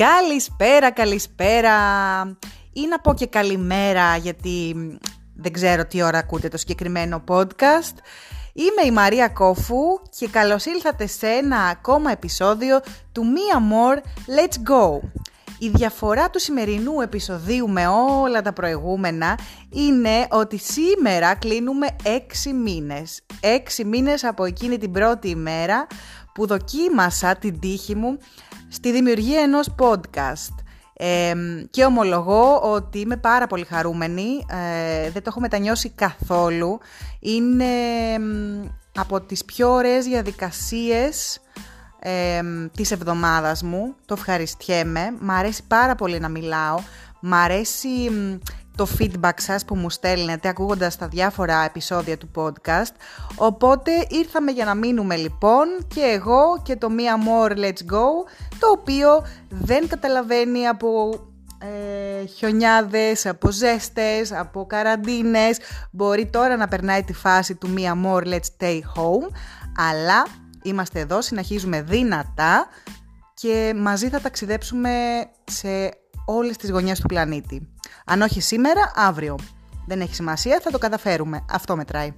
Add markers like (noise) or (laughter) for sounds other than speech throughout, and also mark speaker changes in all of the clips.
Speaker 1: Καλησπέρα, καλησπέρα. Ή να πω και καλημέρα γιατί δεν ξέρω τι ώρα ακούτε το συγκεκριμένο podcast. Είμαι η Μαρία Κόφου και καλώς ήλθατε σε ένα ακόμα επεισόδιο του Mia More Let's Go. Η διαφορά του σημερινού επεισοδίου με όλα τα προηγούμενα είναι ότι σήμερα κλείνουμε 6 μήνες. 6 μήνες από εκείνη την πρώτη ημέρα που δοκίμασα την τύχη μου στη δημιουργία ενός podcast. και ομολογώ ότι είμαι πάρα πολύ χαρούμενη, ε, δεν το έχω μετανιώσει καθόλου. Είναι από τις πιο ωραίες διαδικασίες ε, της εβδομάδας μου, το ευχαριστιέμαι, μ' αρέσει πάρα πολύ να μιλάω, μ' αρέσει το feedback σας που μου στέλνετε ακούγοντας τα διάφορα επεισόδια του podcast. Οπότε ήρθαμε για να μείνουμε λοιπόν και εγώ και το Mia More Let's Go, το οποίο δεν καταλαβαίνει από ε, χιονιάδες, από ζέστες, από καραντίνες. Μπορεί τώρα να περνάει τη φάση του Mia More Let's Stay Home, αλλά είμαστε εδώ, συνεχίζουμε δυνατά και μαζί θα ταξιδέψουμε σε όλες τις γωνιές του πλανήτη. Αν όχι σήμερα, αύριο. Δεν έχει σημασία, θα το καταφέρουμε. Αυτό μετράει.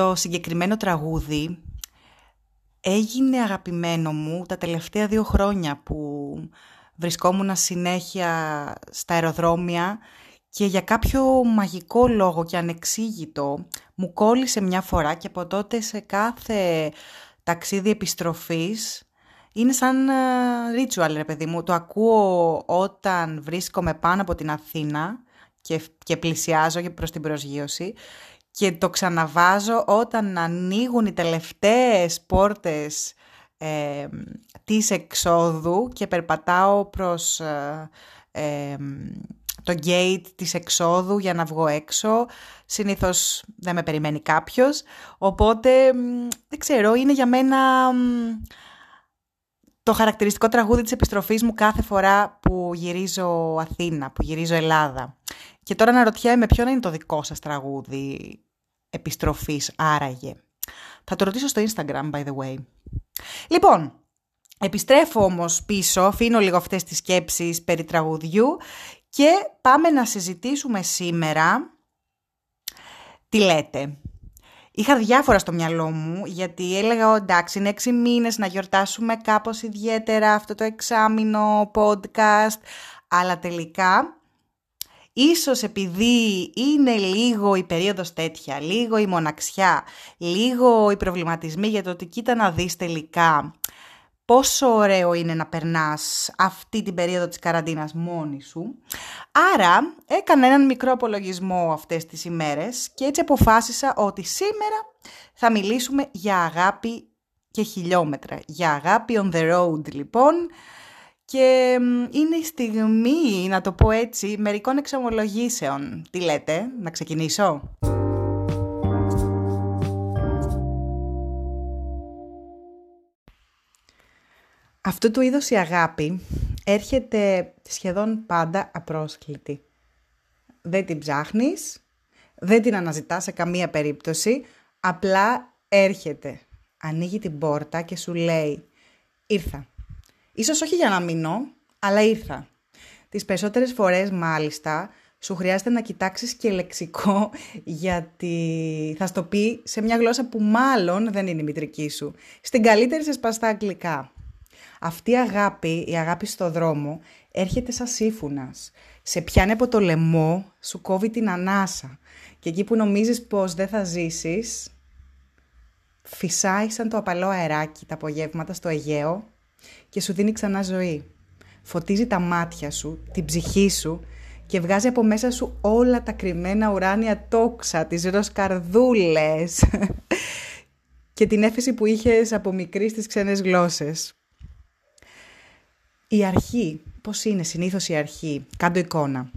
Speaker 1: Το συγκεκριμένο τραγούδι έγινε αγαπημένο μου τα τελευταία δύο χρόνια που βρισκόμουν συνέχεια στα αεροδρόμια και για κάποιο μαγικό λόγο και ανεξήγητο μου κόλλησε μια φορά και από τότε σε κάθε ταξίδι επιστροφής είναι σαν ε, ritual ρε παιδί μου. Το ακούω όταν βρίσκομαι πάνω από την Αθήνα και, και πλησιάζω προς την προσγείωση και το ξαναβάζω όταν ανοίγουν οι τελευταίες πόρτες ε, της εξόδου και περπατάω προς ε, το gate της εξόδου για να βγω έξω. Συνήθως δεν με περιμένει κάποιος, οπότε δεν ξέρω, είναι για μένα το χαρακτηριστικό τραγούδι της επιστροφής μου κάθε φορά που γυρίζω Αθήνα, που γυρίζω Ελλάδα. Και τώρα να ρωτιέμαι ποιο είναι το δικό σας τραγούδι επιστροφής άραγε. Θα το ρωτήσω στο Instagram, by the way. Λοιπόν, επιστρέφω όμως πίσω, αφήνω λίγο αυτές τις σκέψεις περί τραγουδιού και πάμε να συζητήσουμε σήμερα τι λέτε. Είχα διάφορα στο μυαλό μου, γιατί έλεγα, εντάξει, είναι έξι μήνες να γιορτάσουμε κάπως ιδιαίτερα αυτό το εξάμεινο podcast, αλλά τελικά Ίσως επειδή είναι λίγο η περίοδος τέτοια, λίγο η μοναξιά, λίγο οι προβληματισμοί για το ότι κοίτα να δεις τελικά πόσο ωραίο είναι να περνάς αυτή την περίοδο της καραντίνας μόνη σου. Άρα έκανα έναν μικρό απολογισμό αυτές τις ημέρες και έτσι αποφάσισα ότι σήμερα θα μιλήσουμε για αγάπη και χιλιόμετρα. Για αγάπη on the road λοιπόν, και είναι η στιγμή, να το πω έτσι, μερικών εξομολογήσεων. Τι λέτε, να ξεκινήσω; Αυτού του είδους η αγάπη έρχεται σχεδόν πάντα απρόσκλητη. Δεν την ψάχνεις, δεν την αναζητάς σε καμία περίπτωση, απλά έρχεται. Ανοίγει την πόρτα και σου λέει «Ήρθα». Ίσως όχι για να μείνω, αλλά ήρθα. Τις περισσότερες φορές μάλιστα σου χρειάζεται να κοιτάξεις και λεξικό γιατί θα στο πει σε μια γλώσσα που μάλλον δεν είναι η μητρική σου. Στην καλύτερη σε σπαστά αγγλικά. Αυτή η αγάπη, η αγάπη στο δρόμο, έρχεται σαν σύφουνας. Σε πιάνει από το λαιμό, σου κόβει την ανάσα. Και εκεί που νομίζεις πως δεν θα ζήσεις, φυσάει σαν το απαλό αεράκι τα απογεύματα στο Αιγαίο και σου δίνει ξανά ζωή. Φωτίζει τα μάτια σου, την ψυχή σου και βγάζει από μέσα σου όλα τα κρυμμένα ουράνια τόξα, τις ροσκαρδούλες (laughs) και την έφεση που είχες από μικρής στις ξένες γλώσσες. Η αρχή, πώς είναι συνήθως η αρχή, κάτω εικόνα.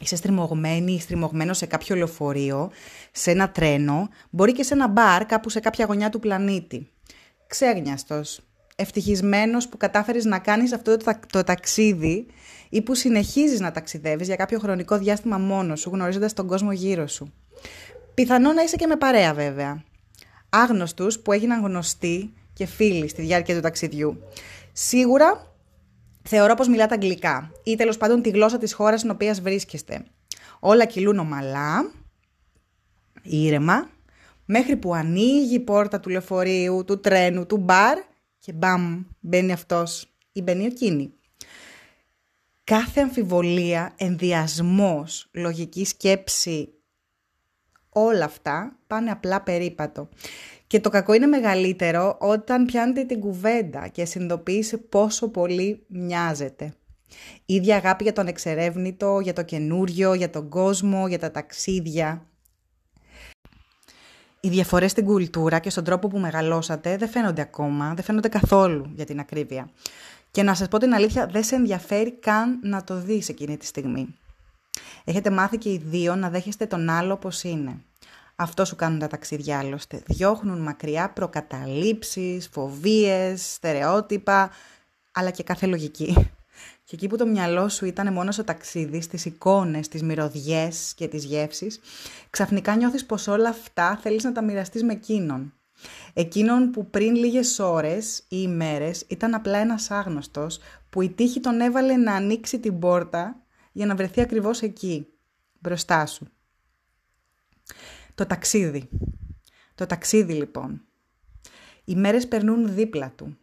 Speaker 1: Είσαι στριμωγμένη ή στριμωγμένος σε κάποιο λεωφορείο, σε ένα τρένο, μπορεί και σε ένα μπαρ κάπου σε κάποια γωνιά του πλανήτη. Ξέγνιαστος, ευτυχισμένος που κατάφερες να κάνεις αυτό το, το ταξίδι ή που συνεχίζεις να ταξιδεύεις για κάποιο χρονικό διάστημα μόνος σου, γνωρίζοντας τον κόσμο γύρω σου. Πιθανό να είσαι και με παρέα βέβαια. Άγνωστους που έγιναν γνωστοί και φίλοι στη διάρκεια του ταξιδιού. Σίγουρα θεωρώ πως μιλάτε αγγλικά ή τέλος πάντων τη γλώσσα της χώρας στην οποία βρίσκεστε. Όλα κυλούν ομαλά, ήρεμα, μέχρι που ανοίγει η πόρτα του λεωφορείου, του τρένου, του μπαρ και μπαμ, μπαίνει αυτός ή μπαίνει εκείνη. Κάθε αμφιβολία, ενδιασμός, λογική σκέψη, όλα αυτά πάνε απλά περίπατο. Και το κακό είναι μεγαλύτερο όταν πιάνετε την κουβέντα και συνειδητοποιήσει πόσο πολύ μοιάζεται. Ίδια αγάπη για τον εξερεύνητο, για το καινούριο, για τον κόσμο, για τα ταξίδια. Οι διαφορές στην κουλτούρα και στον τρόπο που μεγαλώσατε δεν φαίνονται ακόμα, δεν φαίνονται καθόλου για την ακρίβεια. Και να σας πω την αλήθεια, δεν σε ενδιαφέρει καν να το δεις εκείνη τη στιγμή. Έχετε μάθει και οι δύο να δέχεστε τον άλλο όπως είναι. Αυτό σου κάνουν τα ταξίδια άλλωστε. Διώχνουν μακριά προκαταλήψεις, φοβίες, στερεότυπα, αλλά και κάθε λογική. Και εκεί που το μυαλό σου ήταν μόνος στο ταξίδι, στις εικόνες, τις μυρωδιές και τις γεύσεις, ξαφνικά νιώθεις πως όλα αυτά θέλεις να τα μοιραστείς με εκείνον. Εκείνον που πριν λίγες ώρες ή ημέρες ήταν απλά ένας άγνωστος που η τύχη τον έβαλε να ανοίξει την πόρτα για να βρεθεί ακριβώς εκεί, μπροστά σου. Το ταξίδι. Το ταξίδι λοιπόν. Οι μέρες περνούν δίπλα του.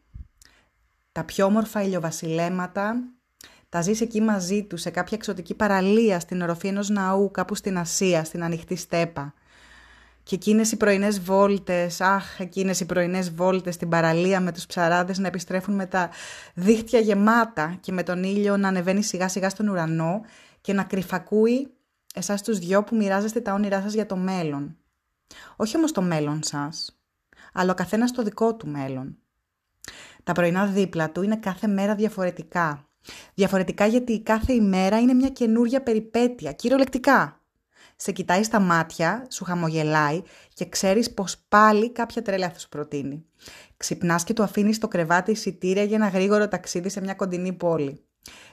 Speaker 1: Τα πιο όμορφα ηλιοβασιλέματα τα ζεις εκεί μαζί τους σε κάποια εξωτική παραλία στην οροφή ενός ναού κάπου στην Ασία, στην ανοιχτή στέπα. Και εκείνες οι πρωινές βόλτες, αχ, εκείνες οι πρωινές βόλτες στην παραλία με τους ψαράδες να επιστρέφουν με τα δίχτυα γεμάτα και με τον ήλιο να ανεβαίνει σιγά σιγά στον ουρανό και να κρυφακούει εσάς τους δυο που μοιράζεστε τα όνειρά σας για το μέλλον. Όχι όμως το μέλλον σας, αλλά ο καθένας το δικό του μέλλον. Τα πρωινά δίπλα του είναι κάθε μέρα διαφορετικά. Διαφορετικά γιατί κάθε ημέρα είναι μια καινούρια περιπέτεια, κυριολεκτικά. Σε κοιτάει στα μάτια, σου χαμογελάει και ξέρεις πως πάλι κάποια τρέλα θα σου προτείνει. Ξυπνάς και του αφήνεις το κρεβάτι εισιτήρια για ένα γρήγορο ταξίδι σε μια κοντινή πόλη.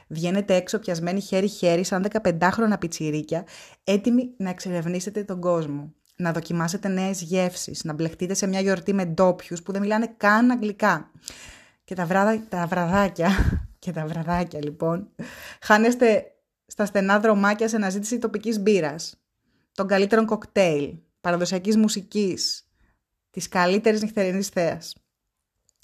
Speaker 1: Βγαίνετε έξω πιασμένοι χέρι-χέρι σαν 15χρονα πιτσιρίκια, έτοιμοι να εξερευνήσετε τον κόσμο. Να δοκιμάσετε νέες γεύσεις, να μπλεχτείτε σε μια γιορτή με ντόπιους που δεν μιλάνε καν αγγλικά. Και τα, βράδα, τα βραδάκια, και τα βραδάκια λοιπόν, χάνεστε στα στενά δρομάκια σε αναζήτηση τοπικής μπύρας, των καλύτερων κοκτέιλ, παραδοσιακής μουσικής, της καλύτερης νυχτερινής θέας.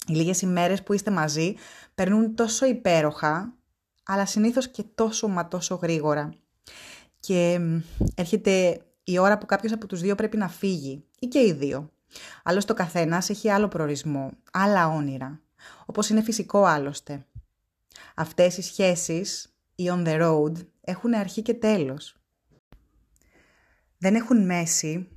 Speaker 1: Οι λίγες ημέρες που είστε μαζί περνούν τόσο υπέροχα αλλά συνήθως και τόσο μα τόσο γρήγορα. Και έρχεται η ώρα που κάποιος από τους δύο πρέπει να φύγει, ή και οι δύο. Άλλωστε ο καθένας έχει άλλο προορισμό, άλλα όνειρα, όπως είναι φυσικό άλλωστε. Αυτές οι σχέσεις, οι on the road, έχουν αρχή και τέλος. Δεν έχουν μέση,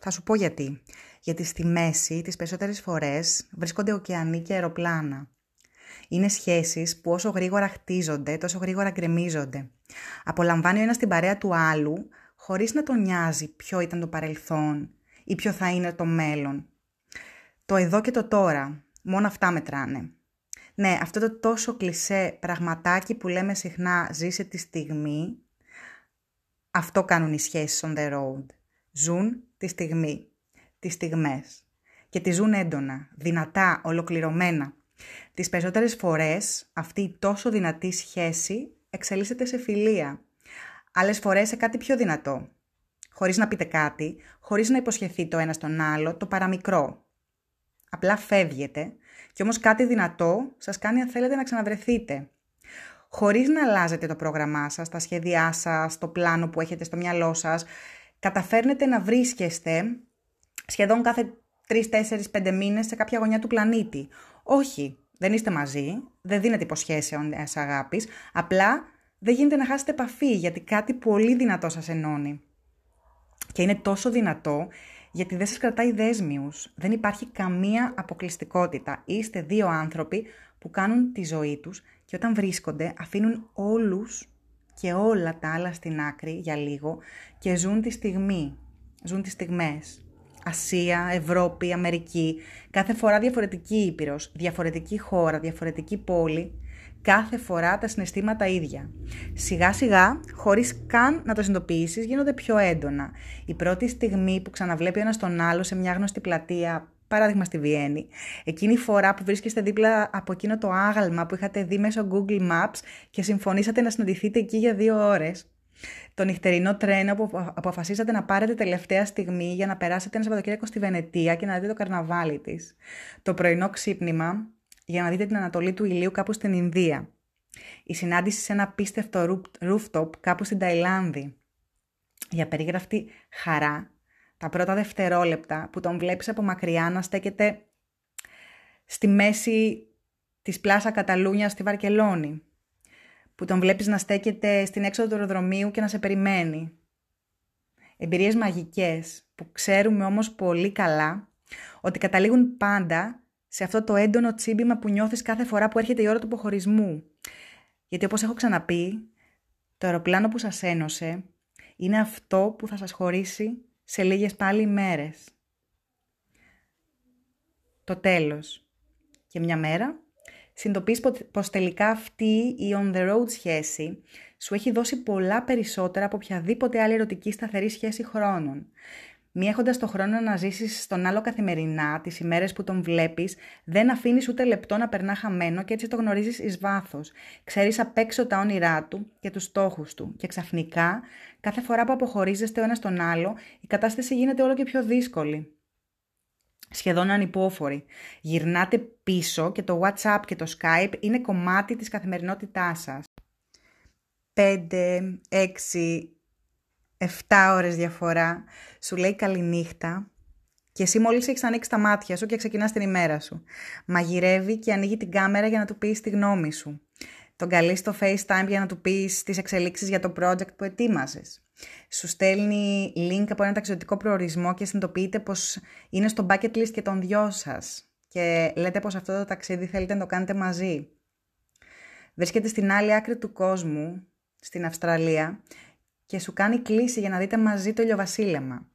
Speaker 1: θα σου πω γιατί. Γιατί στη μέση τις περισσότερες φορές βρίσκονται ωκεανοί και αεροπλάνα. Είναι σχέσεις που όσο γρήγορα χτίζονται, τόσο γρήγορα γκρεμίζονται. Απολαμβάνει ο ένας την παρέα του άλλου, χωρίς να τον νοιάζει ποιο ήταν το παρελθόν ή ποιο θα είναι το μέλλον. Το εδώ και το τώρα, μόνο αυτά μετράνε. Ναι, αυτό το τόσο κλισέ πραγματάκι που λέμε συχνά «ζήσε τη στιγμή», αυτό κάνουν οι σχέσεις on the road. Ζουν τη στιγμή, τις στιγμές. Και τη ζουν έντονα, δυνατά, ολοκληρωμένα. Τις περισσότερες φορές αυτή η τόσο δυνατή σχέση εξελίσσεται σε φιλία. Άλλες φορές σε κάτι πιο δυνατό. Χωρίς να πείτε κάτι, χωρίς να υποσχεθεί το ένα στον άλλο, το παραμικρό. Απλά φεύγετε και όμως κάτι δυνατό σας κάνει αν θέλετε να ξαναβρεθείτε. Χωρίς να αλλάζετε το πρόγραμμά σας, τα σχέδιά σας, το πλάνο που έχετε στο μυαλό σας, καταφέρνετε να βρίσκεστε σχεδόν κάθε 3, 4, 5 μήνες σε κάποια γωνιά του πλανήτη. Όχι, δεν είστε μαζί, δεν δίνετε υποσχέσει αγάπης, απλά δεν γίνεται να χάσετε επαφή γιατί κάτι πολύ δυνατό σας ενώνει. Και είναι τόσο δυνατό γιατί δεν σας κρατάει δέσμιους. Δεν υπάρχει καμία αποκλειστικότητα. Είστε δύο άνθρωποι που κάνουν τη ζωή τους και όταν βρίσκονται αφήνουν όλους και όλα τα άλλα στην άκρη για λίγο και ζουν τη στιγμή. Ζουν τις στιγμές. Ασία, Ευρώπη, Αμερική, κάθε φορά διαφορετική ήπειρος, διαφορετική χώρα, διαφορετική πόλη, κάθε φορά τα συναισθήματα ίδια. Σιγά σιγά, χωρίς καν να το συνειδητοποιήσεις, γίνονται πιο έντονα. Η πρώτη στιγμή που ξαναβλέπει ο ένας τον άλλο σε μια γνωστή πλατεία, παράδειγμα στη Βιέννη, εκείνη η φορά που βρίσκεστε δίπλα από εκείνο το άγαλμα που είχατε δει μέσω Google Maps και συμφωνήσατε να συναντηθείτε εκεί για δύο ώρες, το νυχτερινό τρένο που αποφασίσατε να πάρετε τελευταία στιγμή για να περάσετε ένα Σαββατοκύριακο στη Βενετία και να δείτε το καρναβάλι της. Το πρωινό ξύπνημα για να δείτε την Ανατολή του ηλίου κάπου στην Ινδία. Η συνάντηση σε ένα πίστευτο rooftop κάπου στην Ταϊλάνδη. Για περίγραφτη χαρά, τα πρώτα δευτερόλεπτα που τον βλέπεις από μακριά να στέκεται στη μέση της πλάσα Καταλούνια στη Βαρκελόνη που τον βλέπεις να στέκεται στην έξοδο του αεροδρομίου και να σε περιμένει. Εμπειρίες μαγικές που ξέρουμε όμως πολύ καλά ότι καταλήγουν πάντα σε αυτό το έντονο τσίμπημα που νιώθεις κάθε φορά που έρχεται η ώρα του αποχωρισμού. Γιατί όπως έχω ξαναπεί, το αεροπλάνο που σας ένωσε είναι αυτό που θα σας χωρίσει σε λίγες πάλι ημέρες. Το τέλος. Και μια μέρα συνειδητοποιείς πως τελικά αυτή η on the road σχέση σου έχει δώσει πολλά περισσότερα από οποιαδήποτε άλλη ερωτική σταθερή σχέση χρόνων. Μη έχοντας το χρόνο να ζήσεις στον άλλο καθημερινά, τις ημέρες που τον βλέπεις, δεν αφήνεις ούτε λεπτό να περνά χαμένο και έτσι το γνωρίζεις εις βάθος. Ξέρεις απ' έξω τα όνειρά του και τους στόχους του. Και ξαφνικά, κάθε φορά που αποχωρίζεστε ο ένας τον άλλο, η κατάσταση γίνεται όλο και πιο δύσκολη σχεδόν ανυπόφοροι. Γυρνάτε πίσω και το WhatsApp και το Skype είναι κομμάτι της καθημερινότητάς σας. 5, 6, 7 ώρες διαφορά, σου λέει καληνύχτα και εσύ μόλις έχεις ανοίξει τα μάτια σου και ξεκινάς την ημέρα σου. Μαγειρεύει και ανοίγει την κάμερα για να του πεις τη γνώμη σου. Τον καλείς στο FaceTime για να του πεις τις εξελίξεις για το project που ετοίμασες σου στέλνει link από ένα ταξιδιωτικό προορισμό και συνειδητοποιείτε πως είναι στο bucket list και των δυο σας και λέτε πως αυτό το ταξίδι θέλετε να το κάνετε μαζί. Βρίσκεται στην άλλη άκρη του κόσμου, στην Αυστραλία, και σου κάνει κλίση για να δείτε μαζί το ηλιοβασίλεμα.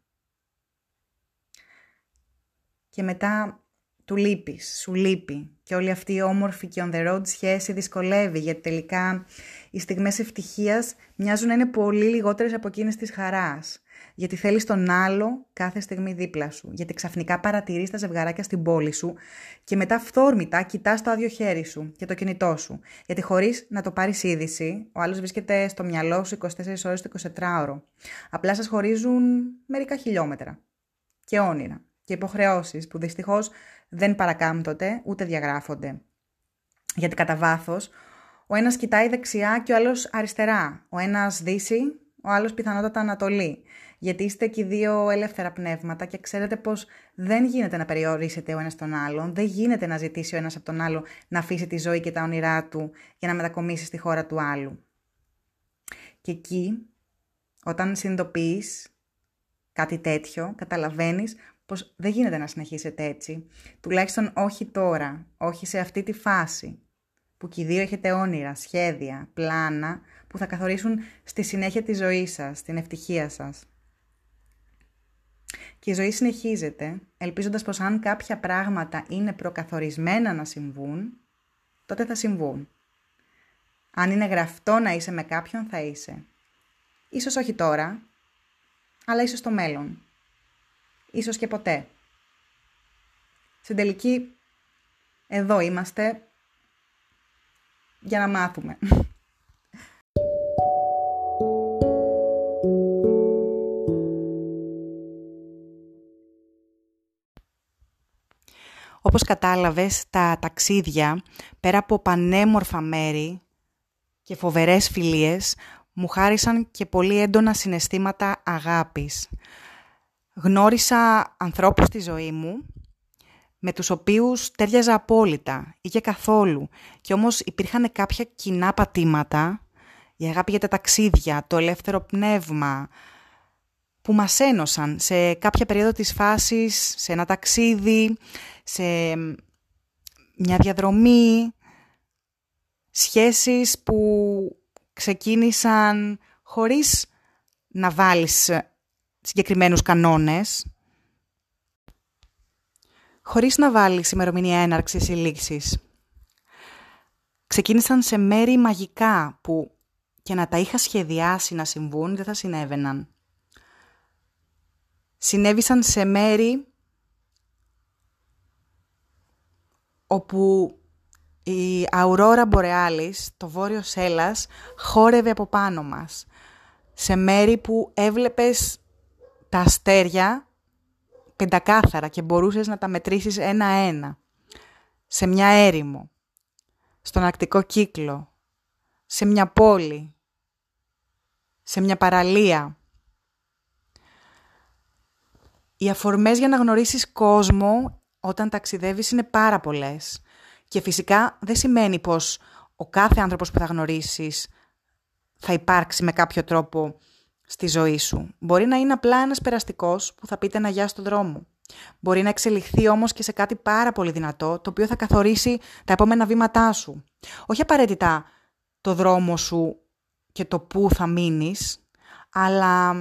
Speaker 1: Και μετά του λείπεις, σου λείπει. Και όλη αυτή η όμορφη και on the road σχέση δυσκολεύει, γιατί τελικά οι στιγμές ευτυχίας μοιάζουν να είναι πολύ λιγότερες από εκείνες της χαράς. Γιατί θέλεις τον άλλο κάθε στιγμή δίπλα σου. Γιατί ξαφνικά παρατηρείς τα ζευγαράκια στην πόλη σου και μετά φθόρμητα κοιτάς το άδειο χέρι σου και το κινητό σου. Γιατί χωρίς να το πάρεις είδηση, ο άλλος βρίσκεται στο μυαλό σου 24 ώρες το 24ωρο. Απλά σας χωρίζουν μερικά χιλιόμετρα. Και όνειρα. Και υποχρεώσεις που δυστυχώς δεν παρακάμπτονται ούτε διαγράφονται. Γιατί κατά βάθος, ο ένας κοιτάει δεξιά και ο άλλος αριστερά. Ο ένας δύση, ο άλλος πιθανότατα ανατολή. Γιατί είστε και δύο ελεύθερα πνεύματα και ξέρετε πως δεν γίνεται να περιορίσετε ο ένας τον άλλον, δεν γίνεται να ζητήσει ο ένας από τον άλλο να αφήσει τη ζωή και τα όνειρά του για να μετακομίσει στη χώρα του άλλου. Και εκεί, όταν συνειδητοποιείς κάτι τέτοιο, καταλαβαίνεις πως δεν γίνεται να συνεχίσετε έτσι. Τουλάχιστον όχι τώρα, όχι σε αυτή τη φάση. Που και οι δύο έχετε όνειρα, σχέδια, πλάνα που θα καθορίσουν στη συνέχεια τη ζωή σας, την ευτυχία σας. Και η ζωή συνεχίζεται, ελπίζοντας πως αν κάποια πράγματα είναι προκαθορισμένα να συμβούν, τότε θα συμβούν. Αν είναι γραφτό να είσαι με κάποιον, θα είσαι. Ίσως όχι τώρα, αλλά ίσως στο μέλλον ίσως και ποτέ. Στην τελική, εδώ είμαστε για να μάθουμε. Όπως κατάλαβες, τα ταξίδια, πέρα από πανέμορφα μέρη και φοβερές φιλίες, μου χάρισαν και πολύ έντονα συναισθήματα αγάπης. Γνώρισα ανθρώπους στη ζωή μου με τους οποίους τέριαζα απόλυτα ή και καθόλου. Και όμως υπήρχαν κάποια κοινά πατήματα. Η αγάπη για τα ταξίδια, το ελεύθερο πνεύμα, που μας ένωσαν σε κάποια περίοδο της φάσης, σε ένα ταξίδι, σε μια διαδρομή, σχέσεις που ξεκίνησαν χωρίς να βάλεις συγκεκριμένους κανόνες, χωρίς να βάλεις ημερομηνία έναρξης ή λήξης. Ξεκίνησαν σε μέρη μαγικά που και να τα είχα σχεδιάσει να συμβούν δεν θα συνέβαιναν. Συνέβησαν σε μέρη όπου η Αουρόρα Μπορεάλης, το βόρειο Σέλας, χόρευε από πάνω μας. Σε μέρη που έβλεπες τα αστέρια πεντακάθαρα και μπορούσες να τα μετρήσεις ένα-ένα. Σε μια έρημο, στον ακτικό κύκλο, σε μια πόλη, σε μια παραλία. Οι αφορμές για να γνωρίσεις κόσμο όταν ταξιδεύεις είναι πάρα πολλές. Και φυσικά δεν σημαίνει πως ο κάθε άνθρωπος που θα γνωρίσεις θα υπάρξει με κάποιο τρόπο στη ζωή σου. Μπορεί να είναι απλά ένας περαστικός που θα πείτε ένα γεια στον δρόμο. Μπορεί να εξελιχθεί όμως και σε κάτι πάρα πολύ δυνατό, το οποίο θα καθορίσει τα επόμενα βήματά σου. Όχι απαραίτητα το δρόμο σου και το πού θα μείνεις, αλλά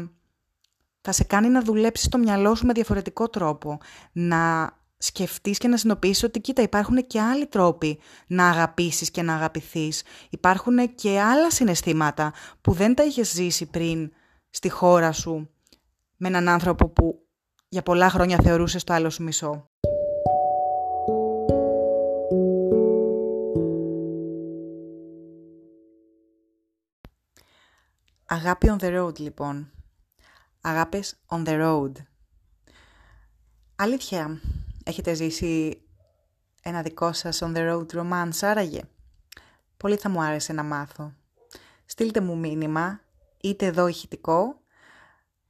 Speaker 1: θα σε κάνει να δουλέψεις το μυαλό σου με διαφορετικό τρόπο, να σκεφτείς και να συνοποιήσεις ότι κοίτα υπάρχουν και άλλοι τρόποι να αγαπήσεις και να αγαπηθείς. Υπάρχουν και άλλα συναισθήματα που δεν τα είχες ζήσει πριν στη χώρα σου με έναν άνθρωπο που για πολλά χρόνια θεωρούσες το άλλο σου μισό. Αγάπη on the road λοιπόν. Αγάπες on the road. Αλήθεια, έχετε ζήσει ένα δικό σας on the road romance άραγε; Πολύ θα μου άρεσε να μάθω. Στείλτε μου μήνυμα, είτε εδώ ηχητικό,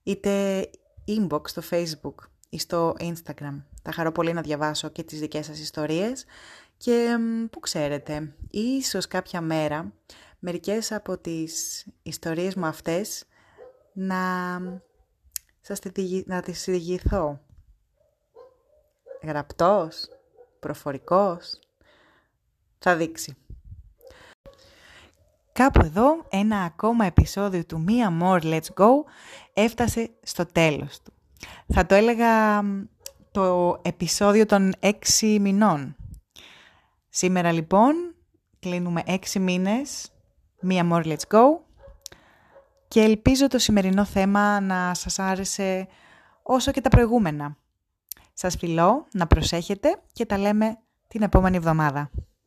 Speaker 1: είτε inbox στο facebook ή στο instagram. Θα χαρώ πολύ να διαβάσω και τις δικές σας ιστορίες και που ξέρετε, ίσως κάποια μέρα μερικές από τις ιστορίες μου αυτές να, σας να τις διηγηθώ. Γραπτός, προφορικός, θα δείξει. Κάπου εδώ ένα ακόμα επεισόδιο του Μία More Let's Go έφτασε στο τέλος του. Θα το έλεγα το επεισόδιο των έξι μηνών. Σήμερα λοιπόν κλείνουμε έξι μήνες Μία More Let's Go και ελπίζω το σημερινό θέμα να σας άρεσε όσο και τα προηγούμενα. Σας φιλώ, να προσέχετε και τα λέμε την επόμενη εβδομάδα.